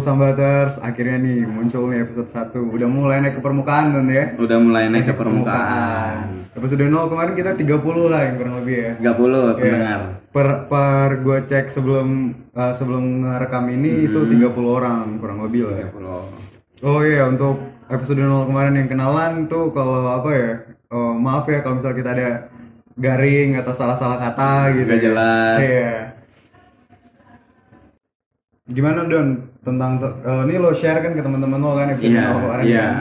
Sambaters, akhirnya nih muncul nih episode 1 Udah mulai naik ke permukaan kan ya Udah mulai naik ke permukaan. Episode 0 kemarin kita 30 lah yang kurang lebih ya 30 Iya. pendengar. Per, per gue cek sebelum uh, sebelum rekam ini itu 30 orang kurang lebih lah ya 30. Oh iya untuk episode 0 kemarin yang kenalan tuh kalau apa ya oh, Maaf ya kalau misal kita ada garing atau salah-salah kata gitu Nggak ya. jelas. Iya Gimana Don tentang eh, ini lo share kan ke teman-teman lo kan episode Iya, 0 kemarin iya. kan?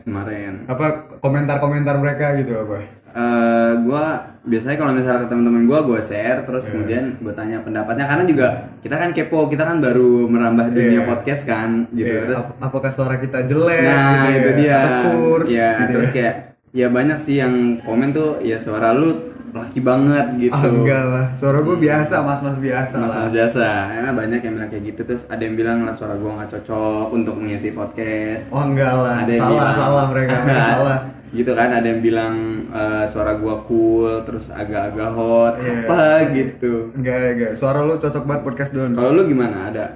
Kemarin. Apa komentar-komentar mereka gitu apa? Eh, gua biasanya kalau misalnya ke teman-teman gua gua share terus Iya. kemudian gua tanya pendapatnya karena juga kita kan kepo kita kan baru merambah dunia Iya. podcast kan gitu Iya, terus ap- apakah suara kita jelek nah gitu itu ya? dia atau kurs ya gitu terus ya? kayak ya banyak sih yang komen tuh ya suara lu laki banget gitu Ah, enggak lah, suara gue biasa, mas-mas biasa lah. masalah jasa ya banyak yang bilang kayak gitu terus ada yang bilang lah suara gua nggak cocok untuk mengisi podcast Oh enggak lah, ada yang salah bilang salah mereka, mereka salah. gitu kan ada yang bilang eh, suara gua cool terus agak-agak hot Iya. apa gitu Enggak enggak, suara lu cocok banget podcast Don. kalau lu gimana ada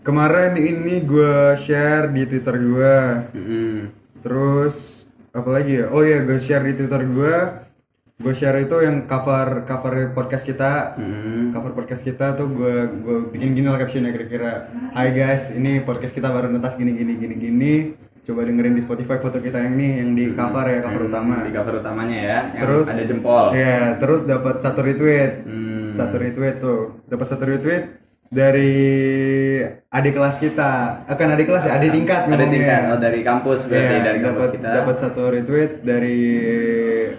Kemarin ini gue share di Twitter gue, Mm-mm. terus apa lagi ya? Oh iya, gue share di Twitter gue. Gue share itu yang cover cover podcast kita. Mm-mm. Cover podcast kita tuh gue gue bikin gini lah captionnya kira-kira. Hai guys, ini podcast kita baru netas gini gini gini gini. Coba dengerin di Spotify foto kita yang nih yang di cover ya cover utama. di cover utamanya ya yang Terus ada jempol Iya, terus dapat satu retweet. Hmm. Satu retweet tuh. Dapat satu retweet dari adik kelas kita. Akan adik kelas ya, adik tingkat ngomongnya. tingkat oh dari kampus berarti Iya, dari kampus dapat kita dapat satu retweet dari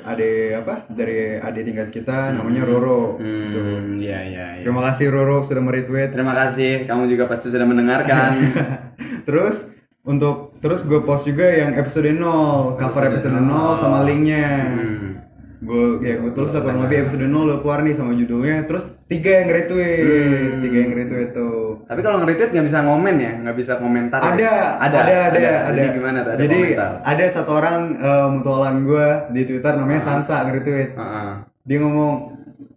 adik apa? Dari adik tingkat kita namanya Roro. Gitu. hmm iya iya iya. Terima kasih Roro sudah meretweet. terima kasih kamu juga pasti sudah mendengarkan terus untuk terus gue post juga yang episode 0, cover episode 0 sama linknya. Hmm. Gue ya gue tulis kurang lebih episode 0 udah keluar nih sama judulnya. Terus tiga yang retweet. Hmm. tiga yang retweet tuh. Tapi kalau nge-retweet nggak bisa ngomen ya? Nggak bisa komentar ya? ada ada? ada ada ada, jadi gimana tuh? Ada jadi komentar? ada satu orang eh, mutualan gue di twitter namanya Sansa nge-retweet. Heeh. dia ngomong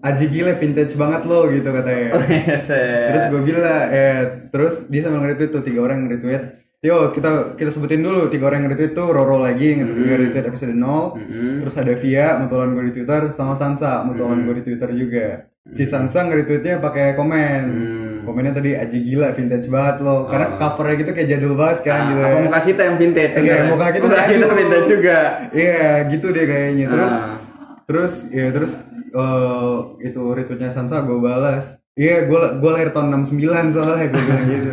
Aji gile vintage banget lo gitu katanya. Oh, Reset. terus gue bilang eh terus dia sama nge-retweet tuh tiga orang yang retweet yo kita kita sebutin dulu tiga orang yang retweet tuh Roro lagi yang nge-retweet episode 0 terus ada Via mutualan gue di Twitter sama Sansa mutualan gue di Twitter juga si Sansa nge-retweetnya pakai komen komennya tadi aji gila vintage banget lo karena covernya gitu kayak jadul banget kan Ah, gitu apa ya. muka kita yang vintage Iya, sebenarnya? muka kita muka kita vintage juga Iya, gitu deh kayaknya. Terus Ah. terus ya terus eh, itu retweetnya Sansa gue balas. Iya, gue gue lahir tahun 69 soalnya gue bilang gitu.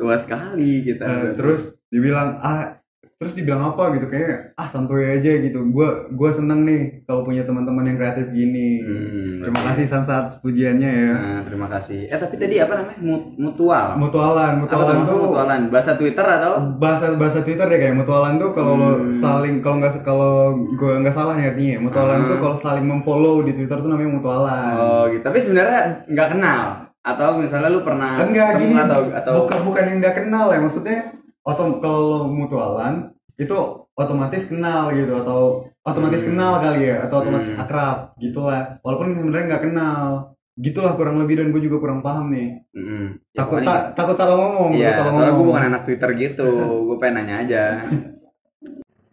Tua sekali kita. Eh, terus dibilang ah terus dibilang apa gitu kayak ah santuy aja gitu. Gue gue seneng nih kalau punya teman-teman yang kreatif gini. Hmm, Terima kasih Sansa atas pujiannya ya. Nah, terima kasih. Eh tapi tadi apa namanya? Mut- mutual. Mutualan, mutualan tuh tuh. mutualan? Bahasa twitter atau? Bahasa bahasa Twitter deh kayak mutualan tuh kalau lo saling kalau nggak kalau gue nggak salah nih artinya ya, mutualan tuh kalau saling memfollow di Twitter tuh namanya mutualan. oh gitu. Tapi sebenarnya nggak kenal atau misalnya lu pernah Enggak gini, atau atau bukan bukan yang nggak kenal ya maksudnya otom kalau mutualan itu otomatis kenal gitu atau otomatis kenal kali ya atau otomatis akrab gitulah walaupun sebenarnya nggak kenal gitulah kurang lebih dan gue juga kurang paham nih Mm-mm. Ya, takut ta- takut salah ngomong takut salah soalnya gue bukan anak Twitter gitu, gue pengen nanya aja.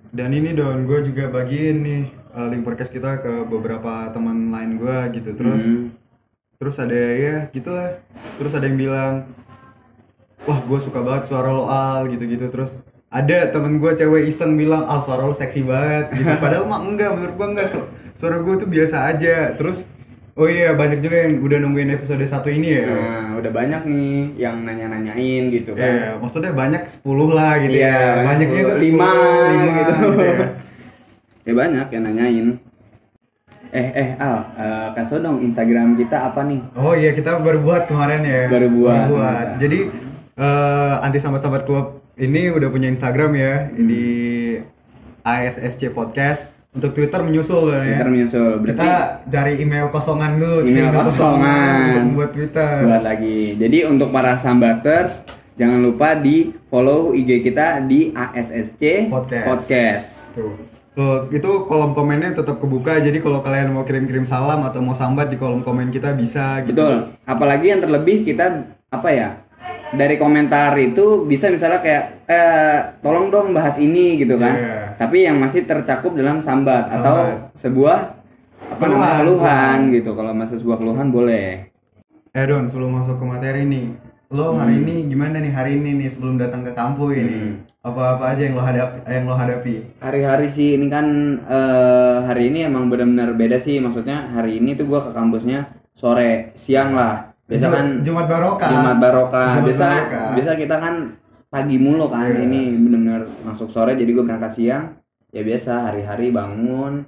Dan ini Don, gue juga bagiin nih uh, link podcast kita ke beberapa teman lain gue gitu. Terus Hmm. Terus ada ya gitulah. Terus ada yang bilang, wah gue suka banget suara lo Al gitu-gitu. Terus ada temen gue cewek iseng bilang, Al suara lo seksi banget gitu. Padahal mah enggak, menurut gue enggak. Su- Suara gue tuh biasa aja. Terus oh iya banyak juga yang udah nungguin episode satu ini ya. Nah, udah banyak nih yang nanya-nanyain gitu kan. Iya, maksudnya banyak 10 lah gitu Iya, ya. banyak Banyaknya itu 10, lima, 5 gitu. gitu ya. Ya banyak yang nanyain. Eh eh Al, eh, kasih dong Instagram kita apa nih? Oh iya kita baru buat kemarin ya. Baru buat. Jadi eh, anti sambat sambat club ini udah punya Instagram ya Hmm. di ASSC podcast. Untuk Twitter menyusul ya. Twitter menyusul. Berarti Kita cari email kosongan dulu. Email cari kosongan. untuk membuat Twitter. buat lagi. Jadi untuk para sambaters jangan lupa di follow IG kita di ASSC Podcast. Podcast. Tuh. Itu kolom komennya tetap kebuka jadi kalau kalian mau kirim-kirim salam atau mau sambat di kolom komen kita bisa gitu. Betul. Apalagi yang terlebih kita apa ya? Dari komentar itu bisa misalnya kayak eh tolong dong bahas ini gitu kan. Iya. Tapi yang masih tercakup dalam sambat, atau Sambat. sebuah apa namanya Keluhan. keluhan gitu. Kalau masih sebuah keluhan boleh. Eh Don, sebelum masuk ke materi nih, lo hari ini gimana nih hari ini nih sebelum datang ke kampus ini? Apa-apa aja yang lo hadapi? Yang lo hadapi? Hari-hari sih ini kan eh, hari ini emang benar-benar beda sih. Maksudnya hari ini tuh gua ke kampusnya sore, siang lah. Biasa kan Jumat Barokah. Jumat Barokah. Jumat biasa biasa kita kan pagi mulu kan. Iya. Ini benar-benar masuk sore jadi gue berangkat siang. Ya biasa hari-hari bangun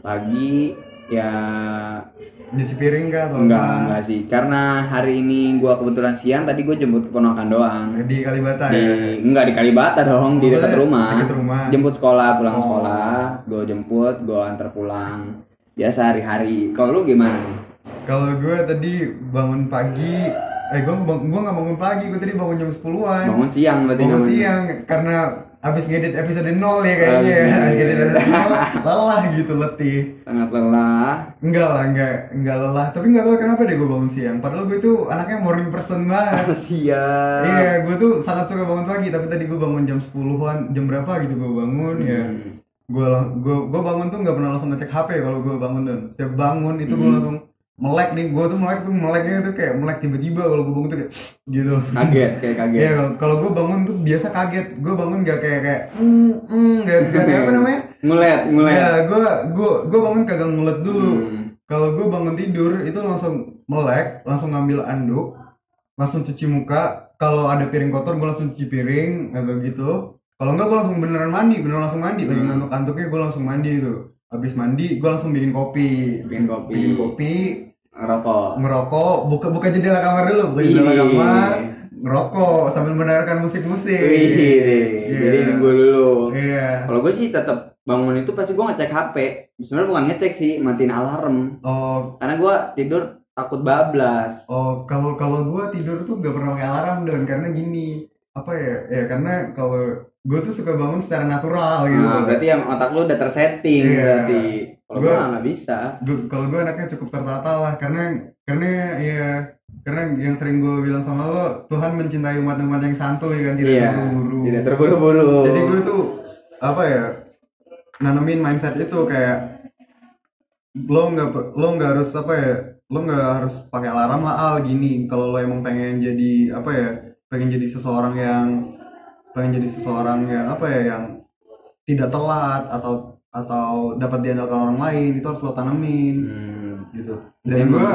pagi ya Nyuci piring kah atau enggak apa? enggak sih. Karena hari ini gua kebetulan siang tadi gue jemput keponakan doang. Di Kalibata Di ya? enggak di Kalibata dong, di dekat Maksudnya rumah. dekat rumah. Jemput sekolah, pulang Oh. sekolah, gue jemput, gue antar pulang. Biasa hari-hari. Kalau lu gimana nih? Kalau gue tadi bangun pagi, eh gue gue nggak bangun pagi, gue tadi bangun jam 10-an. Bangun siang berarti bangun siang karena abis ngedit episode 0 ya kayaknya ya. Abis Abis ngedit episode 0, lelah gitu letih. Sangat lelah. Enggak lah, enggak, enggak lelah. Tapi enggak tahu kenapa deh gue bangun siang. Padahal gue tuh anaknya morning person banget. Siang. Iya, gue tuh sangat suka bangun pagi. Tapi tadi gue bangun jam 10-an, jam berapa gitu gue bangun ya. Hmm. Gue gue gue bangun tuh nggak pernah langsung ngecek HP kalau gue bangun dan setiap bangun itu Hmm. gue langsung melek nih. Gue tuh melek tuh meleknya tuh kayak melek tiba-tiba kalau gue bangun tuh kayak gitu. Kaget, kayak kaget. Iya, kalau- gue bangun tuh biasa kaget. Gue bangun gak kayak kayak mm, mm, gak, gak kayak apa namanya? Ngulet, ngulet. Ya, gue gue gue bangun kagak ngulet dulu. Hmm. Kalau gue bangun tidur itu langsung melek, langsung ngambil anduk, langsung cuci muka. Kalau ada piring kotor gue langsung cuci piring atau gitu. Kalau enggak gue langsung beneran mandi, beneran langsung mandi. Lagi ngantuk-ngantuknya gue langsung mandi itu. Habis mandi gue langsung bikin kopi. Bikin kopi. Bikin kopi, Rokok. ngerokok, buka buka jendela kamar dulu, buka jendela kamar, ngerokok sambil mendengarkan musik-musik. Wih, Iya. jadi nunggu dulu. Iya. Kalau gue sih tetap bangun itu pasti gue ngecek HP. Sebenarnya bukan ngecek sih, matiin alarm. Oh, Karena gue tidur takut bablas. Oh, kalau kalau gue tidur tuh gak pernah pakai alarm don karena gini apa ya ya karena kalau gue tuh suka bangun secara natural gitu. Nah, berarti yang otak lu udah tersetting Iya. berarti. Kalau gue nggak bisa. Kalau gue anaknya cukup tertata lah karena karena ya karena yang sering gue bilang sama lo Tuhan mencintai umat-umat yang santuy kan tidak Iya. terburu-buru. Tidak terburu-buru. Jadi gue tuh apa ya nanemin mindset itu kayak lo nggak lo nggak harus apa ya lo nggak harus pakai alarm lah al gini kalau lo emang pengen jadi apa ya pengen jadi seseorang yang pengen jadi seseorang yang apa ya yang tidak telat atau atau dapat diandalkan orang lain itu harus lo tanemin Hmm. gitu dan gue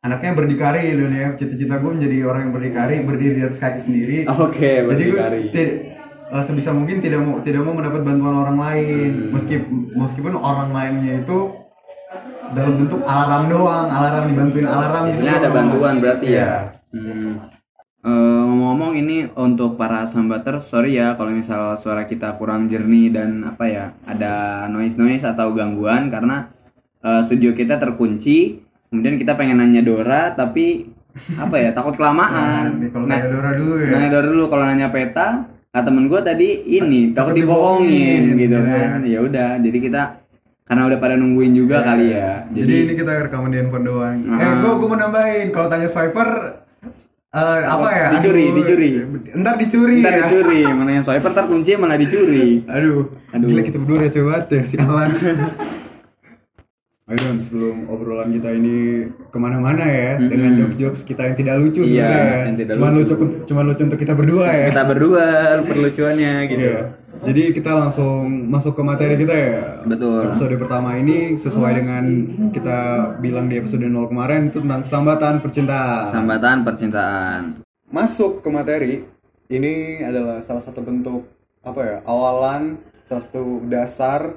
anaknya berdikari dan ya cita-cita gue menjadi orang yang berdikari berdiri di atas kaki sendiri Oke, jadi gue berdikari. ti- eh, sebisa mungkin tidak mau tidak mau mendapat bantuan orang lain Hmm. meskipun meskipun orang lainnya itu dalam bentuk alarm doang alarm dibantuin alarm gitu Biasanya ada doang. bantuan berarti ya. Iya. Hmm. Eh, ngomong-ngomong ini untuk para sambaters, sorry ya kalau misal suara kita kurang jernih dan apa ya ada noise noise atau gangguan karena eh, studio kita terkunci. Kemudian kita pengen nanya Dora tapi apa ya takut kelamaan. Kalau Nah, kayak Dora dulu ya nanya Dora dulu kalau nanya peta kata temen gue tadi ini takut takut dibohongin dibohongin, gitu ya. kan ya udah jadi kita karena udah pada nungguin juga kali ya jadi, ini kita rekaman di handphone doang eh Ah. gue gue mau nambahin kalau tanya swiper eh, apa ya Dicuri, Aduh, dicuri. ntar dicuri Ntar ya dicuri, mana yang swiper ntar kunci malah dicuri. Aduh, Aduh. gila kita berdua receh banget ya si Alan. Ayo Don, sebelum obrolan kita ini ke mana-mana ya dengan jokes-jokes kita yang tidak lucu Iya, sebenarnya ya. yang tidak Cuman lucu. lucu, cuman lucu untuk kita berdua ya. Kita berdua perlucuannya gitu. Iya. Jadi kita langsung masuk ke materi kita ya. Betul. Episode pertama ini sesuai dengan kita bilang di episode 0 kemarin itu tentang sambatan percintaan. Sambatan percintaan. masuk ke materi ini adalah salah satu bentuk apa ya awalan salah satu dasar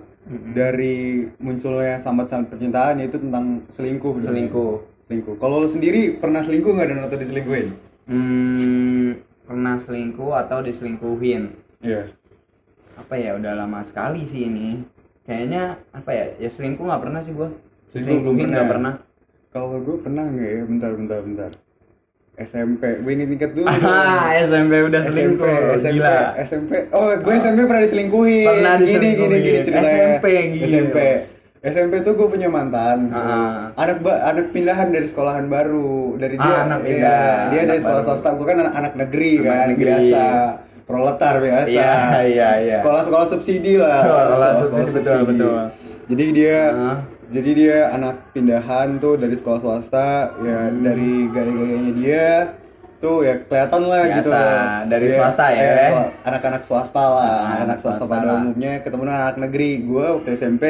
dari munculnya sambat-sambat percintaan yaitu tentang selingkuh Dan- Selingkuh. selingkuh kalau lo sendiri pernah selingkuh nggak dan atau diselingkuhin Hmm, pernah selingkuh atau diselingkuhin? iya Apa ya udah lama sekali sih ini. Kayaknya apa ya? Ya selingkuh nggak pernah sih gua. Selingkuh Selingkuhin nggak pernah. pernah. kalau gue pernah nggak ya bentar bentar bentar SMP gue inget-inget dulu Ah, SMP udah SMP selingkuh. SMP Gila. SMP oh gue SMP pernah diselingkuhin Pernah gini gini diselingkuhin. gini ceritanya SMP, gila. SMP SMP tuh gue punya mantan Ah. anak ba- anak pindahan dari sekolahan baru dari Ah, dia anak iya, pindah, dia anak dari sekolah baru. swasta gue kan anak, anak negeri Anak kan negeri. biasa proletar biasa Iya, iya, iya. sekolah-sekolah subsidi lah Sekolah subsidi, betul, betul. jadi dia Ah. jadi dia anak pindahan tuh dari sekolah swasta ya Hmm. dari gaya-gayanya dia tuh ya kelihatan lah Biasa, gitu dari Dia- swasta ya? eh, swa- anak-anak swasta lah Ah, anak-anak anak swasta swasta pada lah. umumnya ketemu anak negeri gue waktu SMP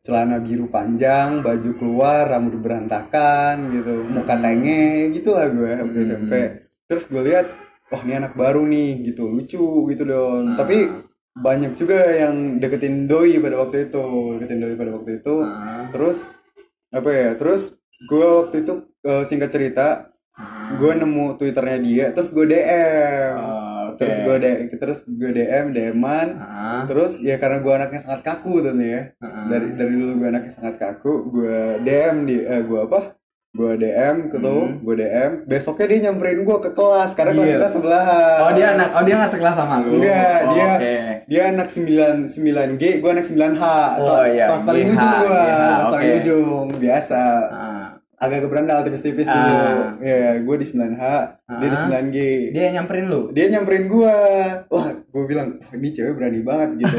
celana biru panjang baju keluar rambut berantakan gitu muka tenge gitu lah gue waktu Hmm. SMP terus gue lihat wah ini anak baru nih gitu lucu gitu dong Ah. tapi banyak juga yang deketin doi pada waktu itu deketin doi pada waktu itu Ah. terus apa ya terus gue waktu itu eh, singkat cerita gue nemu twitternya dia terus gue dm Oh, oke. terus gue DM terus gue dm dman Ah. terus ya karena gue anaknya sangat kaku tuh nih ya Ah. dari dari dulu gue anaknya sangat kaku gue dm di eh, gue apa gue dm ke tuh Hmm. gue dm besoknya dia nyamperin gue ke kelas karena kelas Iya. kita sebelahan Oh dia anak, oh dia nggak sekelas sama lu? Enggak, Oh, dia Oke. dia anak 9 9G, gua anak 9H. Oh, iya, Kelas paling ujung gua, GH, kelas paling ujung, biasa. Ah. Agak keberandal tipis-tipis Ah. dulu. Ya, gua di 9H, dia di Ah. 9G. Dia nyamperin lu? Dia nyamperin gua. Wah, gua bilang, "Wah, ini cewek berani banget gitu.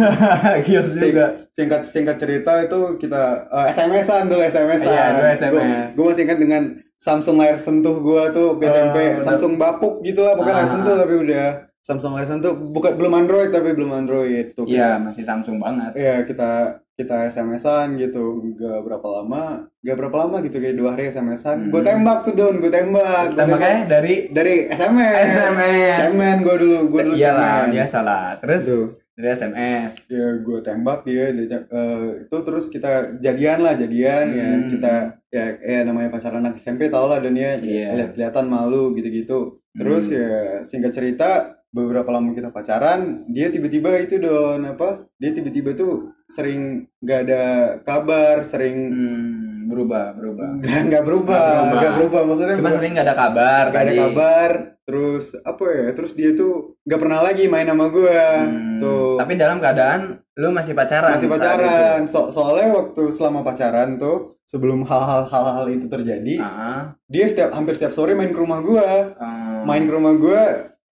Gila Sing- juga. singkat singkat cerita itu kita eh, SMS-an dulu SMS-an. Iya, dulu SMS. Gua, gua masih ingat dengan Samsung layar sentuh gua tuh ke Oh, SMP, udah. Samsung bapuk gitu lah, bukan Ah. layar sentuh tapi udah Samsung layar sentuh, bukan belum Android tapi belum Android tuh. Iya masih Samsung banget. Iya kita kita SMS-an gitu gak berapa lama gak berapa lama gitu kayak dua hari SMS-an gue tembak tuh don gue tembak Tembaknya dari dari SMS SMS. cemen gue dulu gue dulu iyalah cemen. biasa lah. Terus Tuh. dari SMS. ya gue tembak dia, dia eh, itu terus kita jadian lah jadian ya Hmm. kita ya ya namanya pacaran anak SMP tau lah dan dia lihat kelihatan malu gitu-gitu terus Hmm. ya singkat cerita beberapa lama kita pacaran dia tiba-tiba itu don apa dia tiba-tiba tuh sering nggak ada kabar sering Hmm, berubah berubah. nggak nggak berubah Nggak berubah. berubah maksudnya Cuma sering nggak ada kabar nggak ada kabar terus apa ya terus dia tuh nggak pernah lagi main sama gue Hmm, tuh Tapi dalam keadaan lu masih pacaran. masih pacaran So- soalnya waktu selama pacaran tuh sebelum hal-hal hal-hal itu terjadi itu. Ah, dia setiap hampir setiap sore main ke rumah gue ah. main ke rumah gue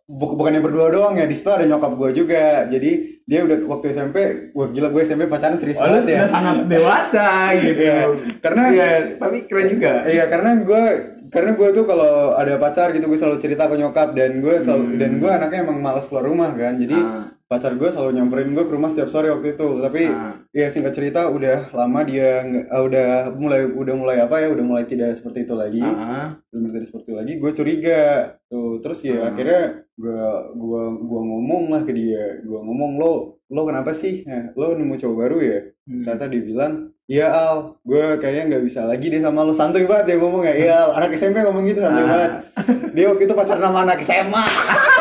bu- bukannya berdua doang ya di situ ada nyokap gue juga jadi dia udah waktu SMP wah gila gue SMP pacaran serius Oh, banget ya sangat dewasa gitu. Iya, karena Iya, tapi keren juga. Iya karena gue karena gue tuh kalau ada pacar gitu gue selalu cerita ke nyokap dan gue selalu dan gue anaknya emang malas keluar rumah kan jadi Hmm. Ah. Pacar gue selalu nyamperin gue ke rumah setiap sore waktu itu. Tapi Ah. ya singkat cerita udah lama dia ah, udah mulai udah mulai apa ya udah mulai tidak seperti itu lagi. Belum tidak seperti itu lagi gue curiga. Tuh terus ya akhirnya gue gua gua ngomong lah ke dia. Gue ngomong lo lo kenapa sih? Nah, lo nemu cowok baru ya? Hmm. ternyata dia bilang iya al gue kayaknya nggak bisa lagi deh sama lo. Santuy banget dia ngomong ya iya Al. anak SMP ngomong gitu santuy Ah. banget. Dia waktu itu pacaran sama anak SMA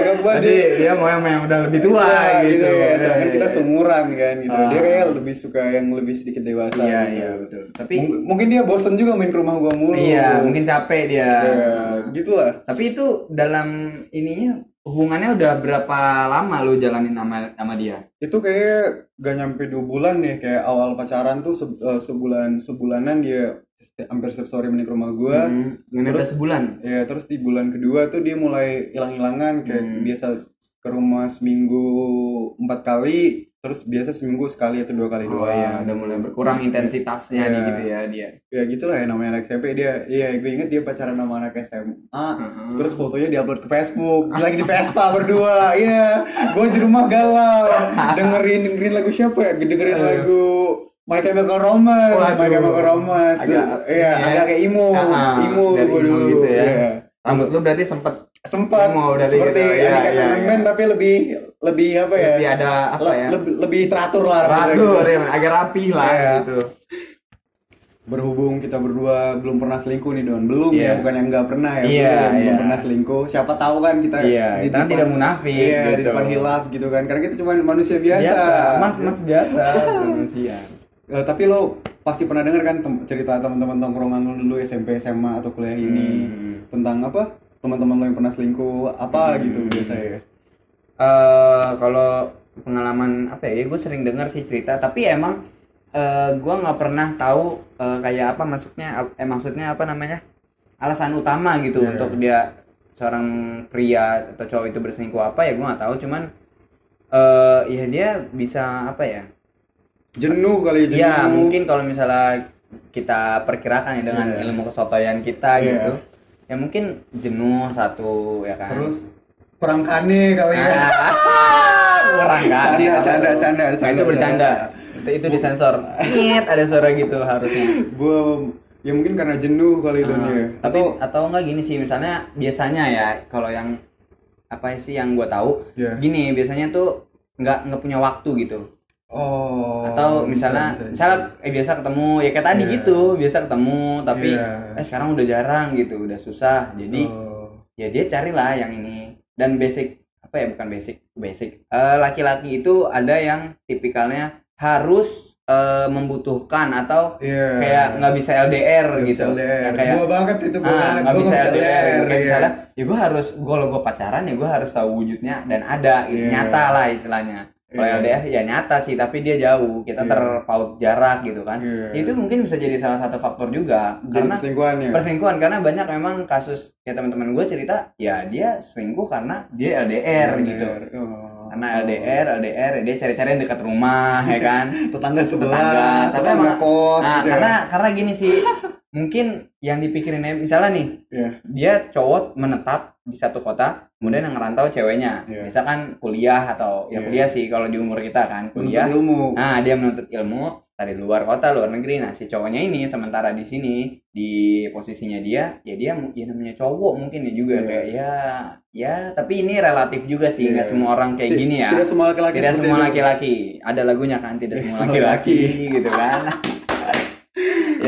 Gagap banget Jadi dia. dia mau yang, yang udah lebih tua Iya, gitu. ya. Sedangkan kita seumuran kan gitu. Ah. Dia kayak lebih suka yang lebih sedikit dewasa. Iya, gitu. iya betul. Tapi Mung- mungkin dia bosen juga main ke rumah gua mulu. iya, mungkin capek dia. Ya, gitulah. Tapi itu dalam ininya hubungannya udah berapa lama lu jalanin sama sama dia? Itu kayak gak nyampe dua bulan ya kayak awal pacaran tuh se- eh, sebulan sebulanan dia hampir setiap sore main ke rumah gua. Hmm, nyampe sebulan. Ya terus di bulan kedua tuh dia mulai hilang-hilangan kayak Hmm. biasa ke rumah seminggu empat kali, terus biasa seminggu sekali atau dua kali Oh doang. iya, udah mulai berkurang intensitasnya Iya. nih gitu ya dia. Ya gitulah ya namanya anak SMP dia. Iya gue inget dia pacaran sama anak SMA. Heeh. Terus fotonya diupload ke Facebook. Lagi di Vespa berdua. Iya. Gue di rumah galau. Dengerin dengerin lagu siapa ya? Dengerin lagu My Chemical Romance. Waduh. My Chemical Romance. Agak- Iya, iya. agak kayak emo. Ah, emo dari gue dulu. gitu ya. Iya. Rambut lu berarti sempet Sempat seperti gitu. Iya, iya, Kangen iya. tapi lebih lebih apa ya? lebih ada apa Le- ya? Lebih, lebih teratur lah. Teratur gitu. ya, agak rapi lah Iya. gitu. berhubung kita berdua belum pernah selingkuh nih Don belum Iya. ya bukan yang nggak pernah ya Iya, belum, belum iya. pernah selingkuh siapa tahu kan kita Iya, kita kan tidak munafik, iya di gitu. depan hilaf gitu kan karena kita cuma manusia biasa, Mas, mas biasa manusia. Eh, tapi lo pasti pernah dengar kan tem- cerita teman-teman tongkrongan lu dulu SMP SMA atau kuliah ini Hmm. tentang apa teman-teman lo yang pernah selingkuh apa gitu biasanya eh kalau pengalaman apa ya gue sering dengar sih cerita tapi emang eh gue nggak pernah tahu eh, kayak apa maksudnya eh maksudnya apa namanya alasan utama gitu Iya. untuk dia seorang pria atau cowok itu berselingkuh apa ya gue nggak tahu cuman eh ya dia bisa apa ya jenuh kali ya jenuh ya mungkin kalau misalnya kita perkirakan ya dengan Iya. ilmu kesotoyan kita Iya. gitu ya mungkin jenuh satu ya kan terus kurang kane kali ya Ah, kurang kan Canda, ya. canda, canda, Nah, canda, itu bercanda canda. itu, itu disensor Nyet, ada suara gitu harusnya gua ya mungkin karena jenuh kali dan ya tapi atau atau enggak gini sih misalnya biasanya ya kalau yang apa sih yang gue tahu Iya. gini biasanya tuh nggak nggak punya waktu gitu oh atau bisa, misalnya bisa, bisa. misalnya eh biasa ketemu ya kayak tadi Iya. gitu biasa ketemu tapi Iya. eh sekarang udah jarang gitu udah susah jadi Oh. ya dia carilah yang ini dan basic apa ya bukan basic basic Eh, laki-laki itu ada yang tipikalnya harus eh, membutuhkan atau Iya. kayak nggak bisa LDR Nggak gitu bisa LDR. Yang kayak Gua banget itu gua ah, banget. Gua bisa bisa LDR, LDR, kayak iya. misalnya ya gue harus gue lo gue pacaran ya gue harus tahu wujudnya dan ada gitu. Iya. nyata lah istilahnya kalau Iya. LDR ya nyata sih tapi dia jauh kita Iya. terpaut jarak gitu kan Iya. itu mungkin bisa jadi salah satu faktor juga Jadi karena perselingkuhan ya perselingkuhan karena banyak memang kasus kayak teman-teman gue cerita ya dia selingkuh karena dia LDR, gitu Oh. karena LDR LDR dia cari-cari yang dekat rumah ya kan tetangga sebelah tetangga tapi tetangga emang kos nah, gitu ya. karena karena gini sih mungkin yang dipikirin misalnya nih Iya. dia cowok menetap di satu kota kemudian yang ngerantau ceweknya Iya. misalkan kuliah atau ya Iya. kuliah sih kalau di umur kita kan menuntut kuliah ilmu nah dia menuntut ilmu dari luar kota luar negeri nah si cowoknya ini sementara di sini di posisinya dia ya dia ya namanya cowok mungkin ya juga Iya. kayak ya ya tapi ini relatif juga sih nggak Iya. semua orang kayak gini ya tidak semua laki-laki tidak semua laki-laki ada lagunya kan tidak Tidak semua laki-laki laki. gitu kan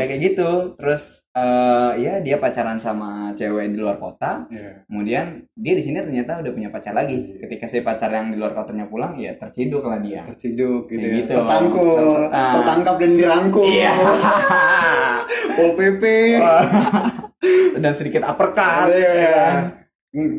ya kayak gitu terus eh ya dia pacaran sama cewek di luar kota Iya. kemudian dia di sini ternyata udah punya pacar lagi ketika si pacar yang di luar kotanya pulang ya terciduk lah dia terciduk gitu, ya. gitu. tertangkul Ah. tertangkap dan dirangkul iya pol pp dan sedikit uppercut Iya, ya iya. kan? Hmm.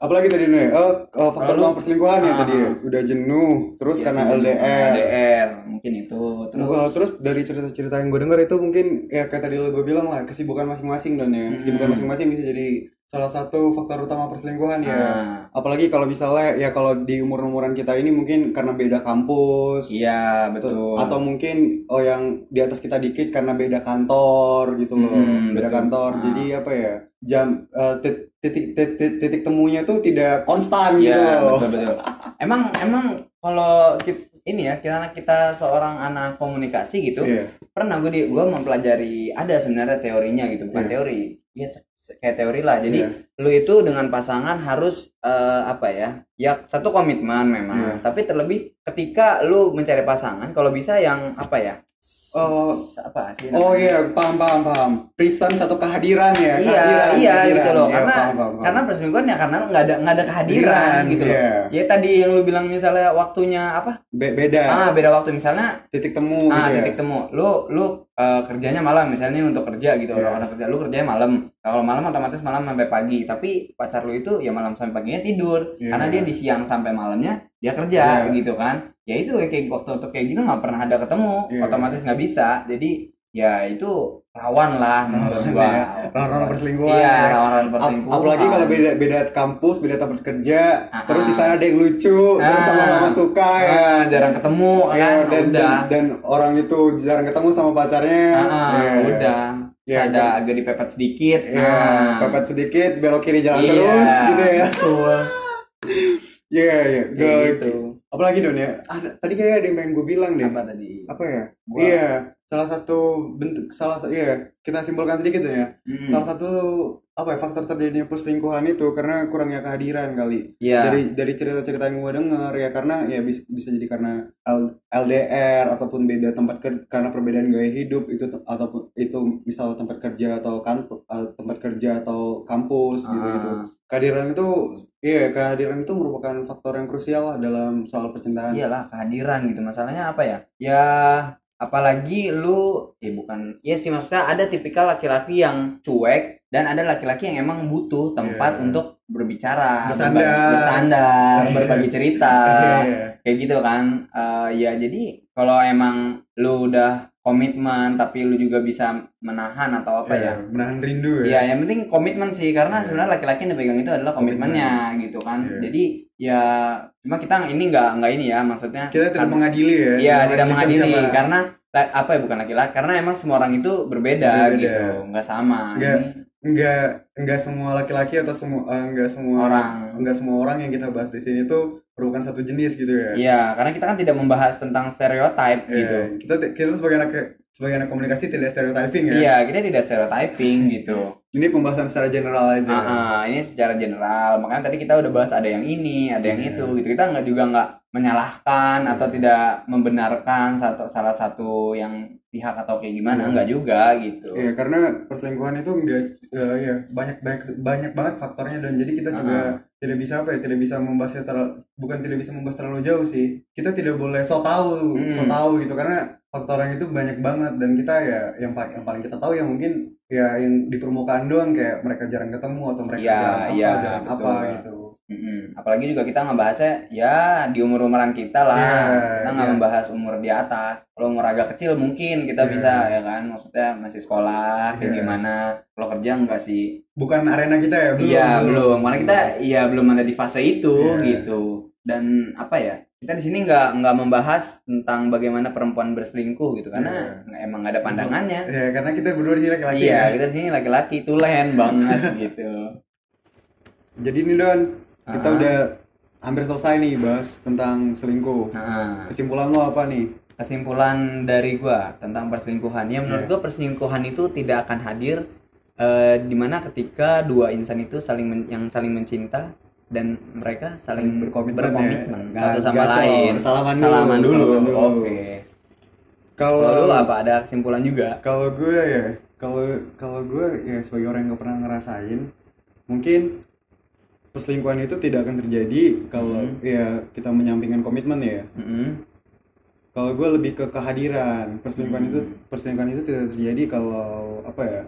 Apalagi tadi nih oh, oh, faktor Lalu- utama perselingkuhan ya Ah. tadi ya. udah jenuh terus Ya, karena LDR LDR mungkin itu terus Wah, terus dari cerita-cerita yang gue dengar itu mungkin ya kayak tadi lo gue bilang lah kesibukan masing-masing dan ya kesibukan masing-masing bisa jadi salah satu faktor utama perselingkuhan ya. Ah, apalagi kalau misalnya ya kalau di umur-umuran kita ini mungkin karena beda kampus iya betul. atau mungkin oh yang di atas kita dikit karena beda kantor gitu loh Mm, beda betul. kantor. Ah. jadi apa ya jam eh, tit- titik titik titik temunya tuh tidak konstan gitu Iya loh betul betul. Emang emang kalau ini ya karena kita seorang anak komunikasi gitu Iya. pernah gue di gue mempelajari ada sebenarnya teorinya gitu bukan Iya. teori ya kayak teori lah jadi Iya. lu itu dengan pasangan harus eh, apa ya ya satu komitmen memang Iya. tapi terlebih ketika lu mencari pasangan kalau bisa yang apa ya Oh. apa sih Oh iya, paham paham paham. Presence atau kehadiran ya, iya kehadiran, iya kehadiran. gitu loh Iya, karena paham, paham, paham. karena perselingkuhan ya karena nggak ada nggak ada kehadiran Kehadiran, gitu loh iya. ya tadi yang lu bilang misalnya waktunya apa Be- beda ah beda waktu misalnya titik temu ah gitu ya. titik temu lu lu eh, kerjanya malam misalnya untuk kerja gitu Iya. orang kerja lu kerjanya malam kalau malam otomatis malam sampai pagi tapi pacar lu itu ya malam sampai paginya tidur Iya. karena dia di siang sampai malamnya dia kerja Iya. gitu kan ya itu kayak waktu waktu kayak gitu nggak pernah ada ketemu Iya. otomatis nggak bisa jadi ya itu rawan lah menurut gua ya. Rawan-rawan perselingkuhan iya ya. rawan-rawan perselingkuhan apalagi kalau beda beda kampus, beda tempat kerja, Ah, terus di ah. sana ada yang lucu, terus Ah. sama-sama suka ya. Ah, jarang ketemu Ya, kan dan, dan, udah dan orang itu jarang ketemu sama pacarnya. Ah, ah, Ya. udah Terus Ya, ada agak dipepet sedikit Ya, nah. pepet sedikit, belok kiri jalan Iya, terus gitu ya. betul. Iya, iya. Gitu Apalagi Don ya, ada, tadi kayak ada yang pengen gue bilang deh. apa tadi apa ya? Iya, salah satu bentuk salah sa- iya, kita simpulkan sedikit ya. Mm. Salah satu apa ya faktor terjadinya perselingkuhan itu karena kurangnya kehadiran kali. Iya. Dari dari cerita-cerita yang gue dengar ya karena ya bisa bisa jadi karena L- LDR ataupun beda tempat kerja karena perbedaan gaya hidup itu ataupun itu misal tempat kerja atau kantor tempat kerja atau kampus gitu gitu. Ah, Kehadiran itu iya, kehadiran itu merupakan faktor yang krusial dalam soal percintaan. iyalah kehadiran gitu masalahnya apa ya ya apalagi lu ya bukan ya sih maksudnya ada tipikal laki-laki yang cuek dan ada laki-laki yang emang butuh tempat Iya. untuk berbicara Bersandar. berbagi, bersandar Iya. berbagi cerita Iya. kayak gitu kan Eh, ya jadi kalau emang lu udah komitmen tapi lu juga bisa menahan atau apa ya Iya, menahan rindu ya. Ya, yang penting komitmen sih karena Iya. sebenarnya laki-laki yang dipegang itu adalah komitmennya gitu kan. Iya. Jadi ya cuma kita ini nggak nggak ini ya maksudnya. Kita tidak kan- mengadili ya. Iya, tidak mengadili siapa-siapa. karena apa ya bukan laki-laki karena emang semua orang itu berbeda, Berbeda. gitu, nggak sama. Ini enggak enggak semua laki-laki atau semua eh, enggak semua Orang. enggak semua orang yang kita bahas di sini tuh merupakan satu jenis gitu ya. Iya, karena kita kan tidak membahas tentang stereotype Iya, gitu. Kita kita sebagai anak sebagai anak komunikasi tidak stereotyping ya. Iya, kita tidak stereotyping gitu. Ini pembahasan secara general aja. Ah, ah, ini secara general. Makanya tadi kita udah bahas ada yang ini, ada yang Iya. itu gitu. Kita nggak juga nggak menyalahkan atau tidak membenarkan satu salah satu yang pihak atau kayak gimana, Iya. nggak juga gitu. Iya, karena perselingkuhan itu enggak eh, ya banyak banyak banyak banget faktornya dan jadi kita juga Ah. tidak bisa apa ya, tidak bisa membahasnya terlalu bukan tidak bisa membahas terlalu jauh sih. Kita tidak boleh so tahu, Hmm. so tahu gitu karena faktornya itu banyak banget dan kita ya yang paling yang paling kita tahu ya mungkin ya yang di permukaan doang kayak mereka jarang ketemu atau mereka Iya, jarang apa, iya, jarang betul. apa gitu. Mm-mm. Apalagi juga kita ngebahasnya ya di umur umuran kita lah. Iya, kita nggak iya. membahas umur di atas. Kalau umur agak kecil mungkin kita Iya. bisa ya kan. Maksudnya masih sekolah kayak Iya. gimana. Kalau kerja enggak sih. Bukan arena kita ya, belum. Iya belum, karena kita iya belum ada di fase itu Iya. gitu. Dan apa ya? Kita di sini nggak nggak membahas tentang bagaimana perempuan berselingkuh gitu karena nggak- emang ada pandangannya. Ya, karena kita berdua di sini laki-laki Iya, ya. kita di sini laki-laki tulen banget gitu. Jadi nih Don, kita Ah. udah hampir selesai nih bahas tentang selingkuh. Nah, Kesimpulan lo apa nih? kesimpulan dari gua tentang perselingkuhan ya menurut Iya. gua perselingkuhan itu tidak akan hadir eh, di mana ketika dua insan itu saling men- yang saling mencinta dan mereka saling Berkomitmen berkomitmen, ya. satu sama gacor, lain salaman dulu, salaman dulu, salaman dulu. oke kalau Kalau lu apa ada kesimpulan juga kalau gue ya, kalau kalau gue ya sebagai orang yang gak pernah ngerasain, mungkin perselingkuhan itu tidak akan terjadi kalau Hmm. ya kita menyampingkan komitmen ya. Mm-mm. Kalau gue lebih ke kehadiran. Perselingkuhan Hmm. itu perselingkuhan itu tidak terjadi kalau apa ya?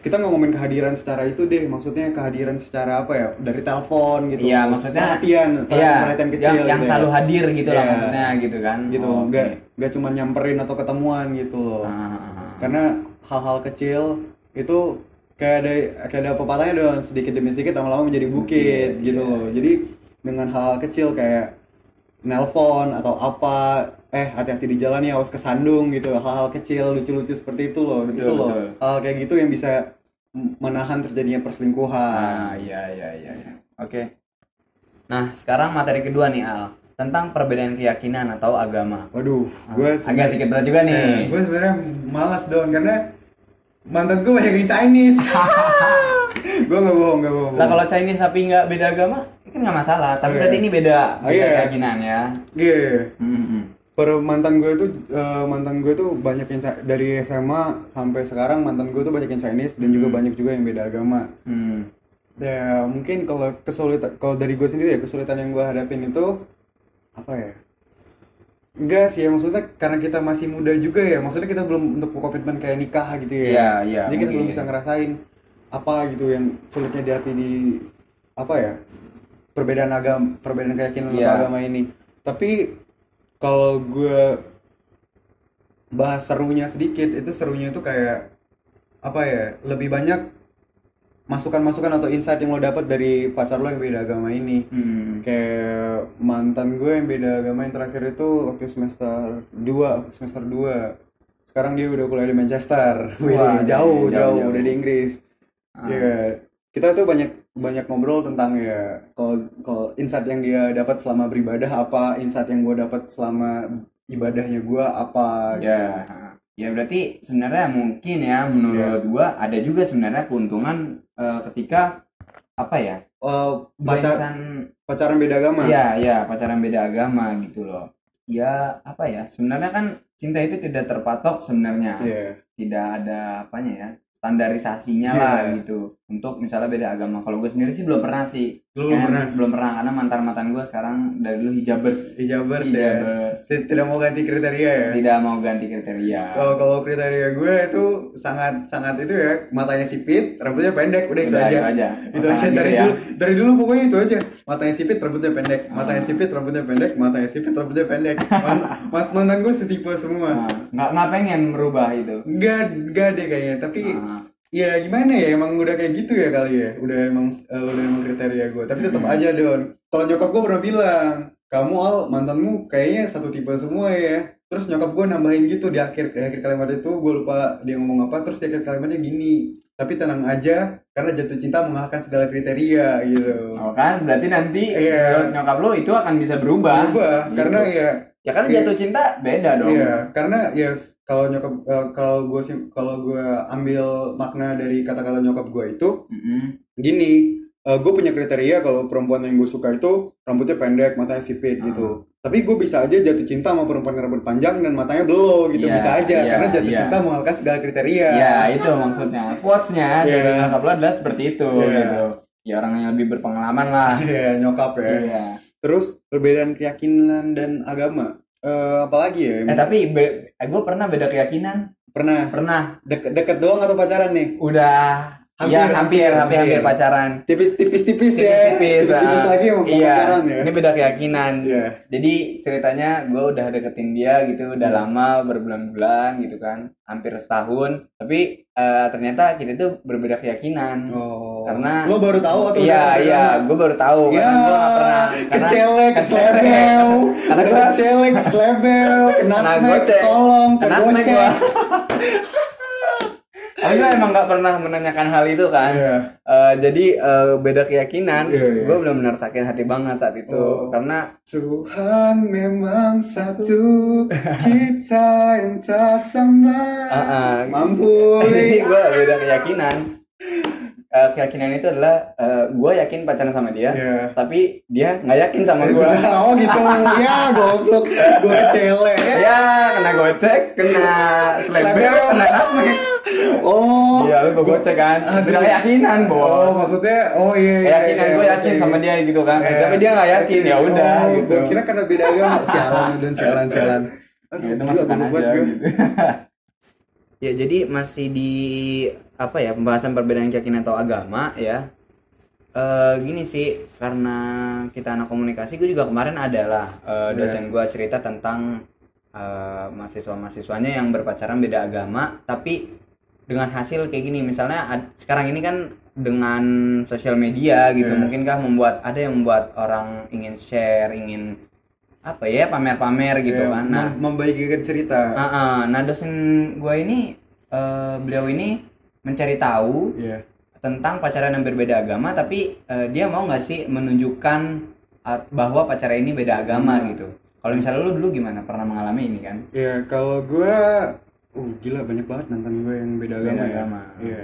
Kita nggak ngomongin kehadiran secara itu deh, maksudnya kehadiran secara apa ya? Dari telepon gitu. Iya, maksudnya- perhatian, Iya, perhatian kecil yang, yang gitu ya. selalu hadir gitu lah Iya. maksudnya gitu kan gitu Oh, nggak oke. nggak cuma nyamperin atau ketemuan gitu loh Ah, ah, ah. karena hal-hal kecil itu kayak ada kayak ada pepatahnya dong sedikit demi sedikit lama-lama menjadi bukit Bukit, gitu iya. loh jadi dengan hal-hal kecil kayak nelpon atau apa eh hati-hati di jalan ya awas kesandung gitu hal-hal kecil lucu-lucu seperti itu loh Betul, itu loh betul. hal kayak gitu yang bisa menahan terjadinya perselingkuhan Ah, iya iya iya iya. Oke. Nah, sekarang materi kedua nih Al, tentang perbedaan keyakinan atau agama. waduh gue Ah, Agak sedikit berat juga nih. gue sebenarnya malas dong karena mantan gue banyak yang Chinese gue nggak bohong nggak bohong Lah kalau Chinese tapi nggak beda agama, itu kan nggak masalah. Tapi Iya. berarti ini beda, Oh, beda iya. keyakinan ya. Iya. Hmm, hmm. Per mantan gue tuh eh, mantan gue tuh banyak yang dari SMA sampai sekarang mantan gue tuh banyak yang Chinese dan juga Hmm. banyak juga yang beda agama. Hmm. ya mungkin kalau kesulitan kalau dari gue sendiri ya kesulitan yang gue hadapin itu apa ya? Enggak sih ya maksudnya karena kita masih muda juga ya maksudnya kita belum untuk komitmen kayak nikah gitu ya. Iya, iya, jadi kita belum bisa ngerasain apa gitu yang sulitnya di hati di apa ya perbedaan agama perbedaan keyakinan atau agama ini. Tapi kalau gue bahas serunya sedikit itu serunya itu kayak apa ya lebih banyak masukan-masukan atau insight yang lo dapat dari pacar lo yang beda agama ini Hmm. kayak mantan gue yang beda agama yang terakhir itu waktu semester 2 semester 2 sekarang dia udah kuliah di Manchester Wah, Wih, jauh, jauh, jauh jauh. udah di Inggris Ah. ya kita tuh banyak banyak ngobrol tentang ya kalau kalau insight yang dia dapat selama beribadah apa insight yang gue dapat selama ibadahnya gue apa gitu. Ya, ya berarti sebenarnya mungkin ya menurut Iya. gua ada juga sebenarnya keuntungan eh, ketika apa ya? Dua pacar insan pacaran beda agama Iya, iya, pacaran beda agama gitu loh. Ya, apa ya? Sebenarnya kan cinta itu tidak terpatok sebenarnya. Iya. Tidak ada apanya ya? Standarisasinya Iya. lah gitu. Untuk misalnya beda agama. Kalau gue sendiri sih belum pernah sih. Lu belum Kayak pernah? Belum pernah karena mantan mantan gue sekarang dari dulu hijabers. hijabers ya Hijabers. T- tidak mau ganti kriteria ya Tidak mau ganti kriteria. kalau kalau kriteria gue itu sangat sangat itu ya matanya sipit rambutnya pendek udah itu Udah, aja itu aja. itu Pasangan aja dari ya. dulu dari dulu pokoknya itu aja matanya sipit rambutnya pendek matanya sipit rambutnya pendek matanya sipit rambutnya pendek Man- man- mantan gue setipe semua Nah, nggak nggak pengen merubah itu. Enggak, enggak deh kayaknya. Tapi Ah. Ya gimana ya emang udah kayak gitu ya kali ya. Udah emang eh, udah emang kriteria gue. Tapi tetap Hmm. aja Don. Kalau nyokap gue pernah bilang, kamu al mantanmu kayaknya satu tipe semua ya. Terus nyokap gue nambahin gitu di akhir di akhir kalimat itu gue lupa dia ngomong apa. Terus di akhir kalimatnya gini. Tapi tenang aja karena jatuh cinta mengalahkan segala kriteria gitu. Oh kan, berarti nanti Iya. menurut nyokap lo itu akan bisa berubah. Berubah Gitu. karena ya ya kan jatuh cinta beda dong. Iya, karena ya kalau nyokap eh, kalau gue sih kalau gue ambil makna dari kata-kata nyokap gue itu Mm-mm. gini, gue punya kriteria kalau perempuan yang gue suka itu rambutnya pendek, matanya sipit Ah. gitu. Tapi gue bisa aja jatuh cinta sama perempuan yang rambut panjang dan matanya belum gitu Iya, bisa aja iya, karena jatuh iya. cinta mengalahkan segala kriteria. Ya itu maksudnya. Quotesnya Iya. dari nyokap lo adalah seperti itu Iya. gitu. Ya orang yang lebih berpengalaman lah. Iya, nyokap ya. Iya. Terus perbedaan keyakinan dan agama. Eh, apalagi ya? Eh tapi gue pernah beda keyakinan. Pernah Pernah. deket, deket doang atau pacaran nih? Udah. Hampir, ya hampir, hampir, hampir, pacaran. Tipis-tipis-tipis ya. Tipis-tipis. Tipis-tipis ah. lagi mau iya. pacaran ya. Ini beda keyakinan. Iya. Jadi ceritanya gue udah deketin dia gitu, udah Hmm. lama berbulan-bulan gitu kan, hampir setahun. Tapi eh, ternyata kita tuh berbeda keyakinan. Oh. Karena- lo baru tahu atau Iya udah iya, gue baru tahu Ya, karena gue gak pernah. Karena- kecelek, selebel, Karena gua- kecelek, selebel, kena Kena mek, gocek. tolong, Kena mek Tapi gue emang gak pernah menanyakan hal itu kan. Iya. Eh, jadi eh, beda keyakinan, Iya, iya. gue benar-benar sakit hati banget saat itu Oh. karena Tuhan memang satu, kita yang tak sama. Ah, ah. Mampu. gue beda keyakinan. Eh, keyakinan itu adalah gue yakin pacaran sama dia, Iya. tapi dia nggak yakin sama gue. Oh gitu, ya goblok, gue kecelek ya. kena gocek, kena selebel, kena nutmeg. Oh. Iya, lu gue gocek kan. Aduh. Beda keyakinan, Oh, bos. maksudnya, oh iya. iya, keyakinan iya, gue oke. yakin sama dia gitu kan. Iya. Tapi dia nggak yakin, ya udah oh, gitu. Gue kira karena beda agama, sialan dan sialan sialan. Aduh, Ya, itu goblok aja gue. gitu. ya jadi masih di apa ya pembahasan perbedaan keyakinan atau agama ya Eh gini sih karena kita anak komunikasi gue juga kemarin adalah eh, dosen gue cerita tentang eh, mahasiswa-mahasiswanya yang berpacaran beda agama tapi dengan hasil kayak gini misalnya ad- sekarang ini kan dengan sosial media gitu Iya. mungkinkah membuat ada yang membuat orang ingin share ingin apa ya pamer-pamer gitu Ya, kan nah mem- membagikan cerita. Ah, ah. nah dosen gue ini eh, beliau ini mencari tahu Iya. tentang pacaran yang berbeda agama tapi eh, dia mau nggak sih menunjukkan ah, bahwa pacaran ini beda agama gitu kalau misalnya lu dulu gimana pernah mengalami ini kan Ya kalau gue, uh gila banyak banget mantan gue yang beda agama ya. Iya.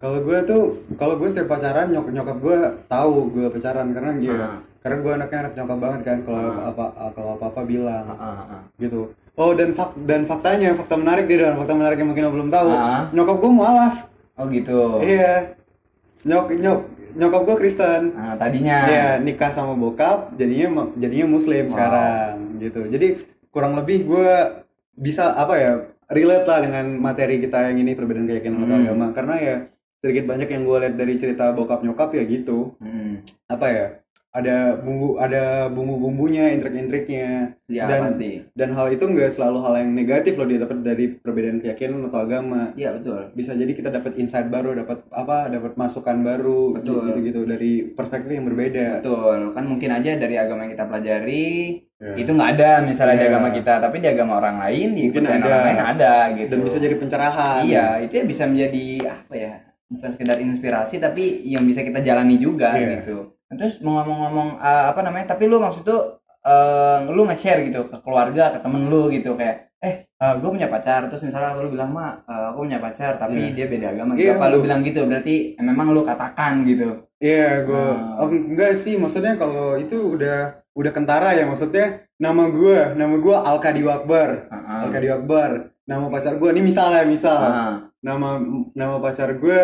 Kalau gue tuh, kalau gue setiap pacaran nyok nyokap gue tahu gue pacaran karena dia, Ah. karena gue anaknya anak nyokap banget kan. Kalau apa kalau apa apa bilang Ah, ah, ah. gitu. Oh dan fak dan faktanya, fakta menarik dia dan fakta menarik yang mungkin lo belum tahu. Ah. Nyokap gue mualaf. oh gitu Iya. Nyok nyok nyokap gue Kristen. Nah, tadinya Iya nikah sama bokap jadinya jadinya muslim sekarang gitu jadi kurang lebih gue bisa apa ya relate lah dengan materi kita yang ini perbedaan keyakinan atau Hmm. agama. Karena ya sedikit banyak yang gue lihat dari cerita bokap nyokap ya gitu. Hmm, apa ya ada bumbu ada bumbu-bumbunya intrik-intriknya ya Dan- pasti dan hal itu nggak selalu hal yang negatif loh dia dapat dari perbedaan keyakinan atau agama iya betul bisa jadi kita dapat insight baru dapat apa dapat masukan baru Betul. gitu-gitu dari perspektif yang berbeda betul kan mungkin aja dari agama yang kita pelajari Ya. itu nggak ada misalnya di Iya. agama kita tapi di agama orang lain di Mungkin ada. orang lain ada gitu dan bisa jadi pencerahan iya itu ya bisa menjadi apa ya bukan sekedar inspirasi tapi yang bisa kita jalani juga Iya. gitu terus mau ngomong-ngomong eh, apa namanya tapi lu maksud tuh eh, lu nge-share gitu ke keluarga ke temen lu gitu kayak eh gue punya pacar. Terus misalnya lu bilang mak eh, aku punya pacar tapi dia beda agama. Gitu Iya, apa lu bilang gitu? Berarti eh, memang lu katakan gitu. Iya, gue Nah. oh, enggak sih, maksudnya kalau itu udah udah kentara ya, maksudnya nama gue, nama gue Alkadi Akbar, Heeh. Alkadi Akbar, nama pacar gue, ini misalnya misal, Ah, nama nama pacar gue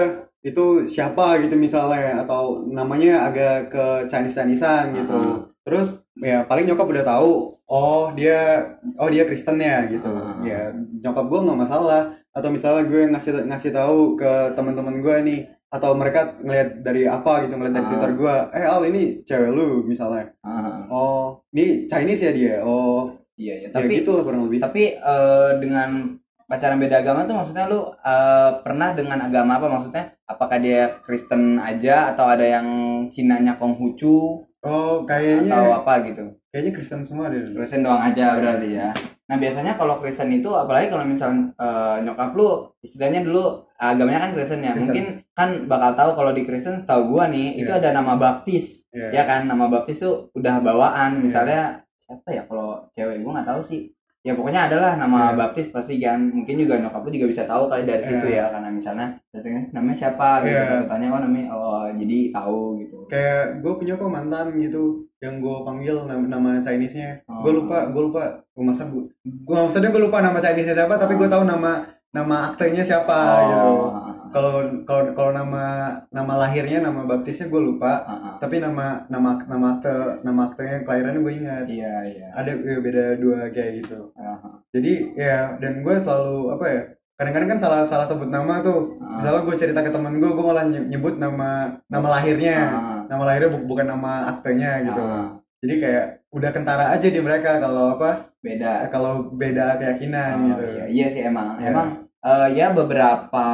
itu siapa gitu misalnya atau namanya agak ke Chinese Chinesean gitu. Ah. terus ya paling nyokap udah tahu oh dia oh dia Kristen ya gitu. Ah. ya nyokap gue nggak masalah. Atau misalnya gue ngasih ngasih tahu ke teman-teman gue nih atau mereka ngeliat dari apa gitu ngeliat dari Ah. Twitter gue eh Al ini cewek lu misalnya. Ah, oh ini Chinese ya dia? Oh. Iya ya tapi tapi gitu lah kurang lebih. tapi eh, dengan pacaran beda agama tuh maksudnya lu eh, pernah dengan agama apa? Maksudnya apakah dia Kristen aja atau ada yang Cinanya Konghucu? Oh atau kayaknya apa gitu? kayaknya Kristen semua deh Kristen doang aja berarti ya. Nah biasanya kalau Kristen itu apalagi kalau misalnya eh, nyokap lu istilahnya dulu agamanya kan Kristen ya. Kristen. mungkin kan bakal tahu kalau di Kristen setahu gua nih itu Iya. ada nama baptis. Iya. ya kan? Nama baptis tuh udah bawaan. Iya. misalnya siapa ya kalau cewek? Gua nggak tahu sih ya pokoknya adalah nama Iya. baptis pasti kan mungkin juga nyokap lu juga bisa tahu kali dari Iya. situ ya karena misalnya biasanya namanya siapa gitu Iya. Pas tanya oh namanya oh jadi tahu gitu kayak gue punya kok mantan gitu yang gue panggil nama, nama Chinese-nya Oh. gue lupa gue lupa Gua masa gue gue maksudnya gue lupa nama Chinese-nya siapa tapi gue tahu nama nama aktenya siapa gitu oh kalau kalau kalau nama nama lahirnya nama baptisnya gue lupa ah, ah. tapi nama nama nama akte nama aktenya kelahirannya gue ingat iya iya ada ya, beda dua kayak gitu Ah, ah. jadi ya dan gue selalu apa ya kadang-kadang kan salah salah sebut nama tuh Ah. misalnya gue cerita ke temen gue gue malah nye- nyebut nama nama lahirnya Ah. nama lahirnya bu- bukan nama aktenya gitu Ah, jadi kayak udah kentara aja di mereka kalau apa beda kalau beda keyakinan Oh, gitu iya. iya sih emang Iya. emang eh, ya beberapa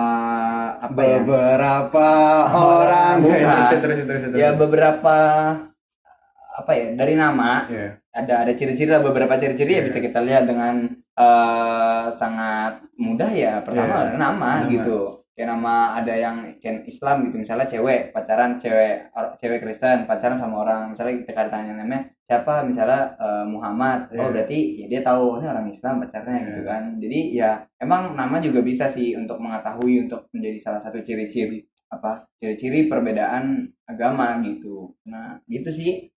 apa ya beberapa orang Bukan. terus terus terus terus ya beberapa apa ya dari nama Iya. ada ada ciri-ciri lah beberapa ciri-ciri ya Iya. bisa kita lihat dengan eh, sangat mudah ya pertama Iya. nama, Nama. gitu kayak nama ada yang kayak Islam gitu misalnya cewek pacaran cewek cewek Kristen pacaran sama orang misalnya kita tanya namanya siapa misalnya eh, Muhammad Iya. oh berarti ya dia tahu ini orang Islam pacarnya Iya. gitu kan jadi ya emang nama juga bisa sih untuk mengetahui untuk menjadi salah satu ciri-ciri apa ciri-ciri perbedaan agama gitu nah gitu sih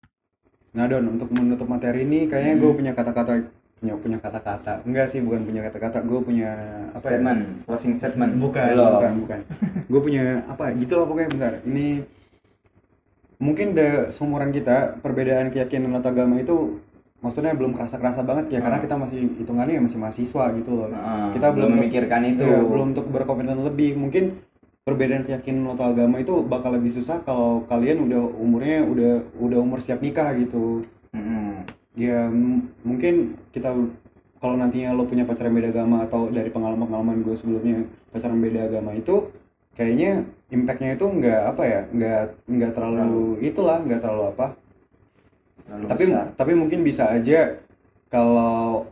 Nah Don, untuk menutup materi ini kayaknya gue Hmm. punya kata-kata punya punya kata-kata. Enggak sih, bukan punya kata-kata, gue punya apa ya? statement closing statement Bukan, Belum. bukan, bukan. gue punya apa? Gitu lah pokoknya bentar. Ini mungkin de seumuran kita perbedaan keyakinan atau agama itu maksudnya belum kerasa-kerasa banget ya karena Hmm. kita masih hitungannya ya masih mahasiswa gitu loh. Nah, kita belum belum memikirkan itu Iya, belum untuk berkomitmen lebih. Mungkin perbedaan keyakinan atau agama itu bakal lebih susah kalau kalian udah umurnya udah udah umur siap nikah gitu. Ya mungkin kita kalau nantinya lo punya pacaran beda agama atau dari pengalaman-pengalaman gue sebelumnya pacaran beda agama itu kayaknya impactnya itu nggak apa ya nggak nggak terlalu itulah nggak terlalu apa. Terlalu tapi besar. tapi mungkin bisa aja kalau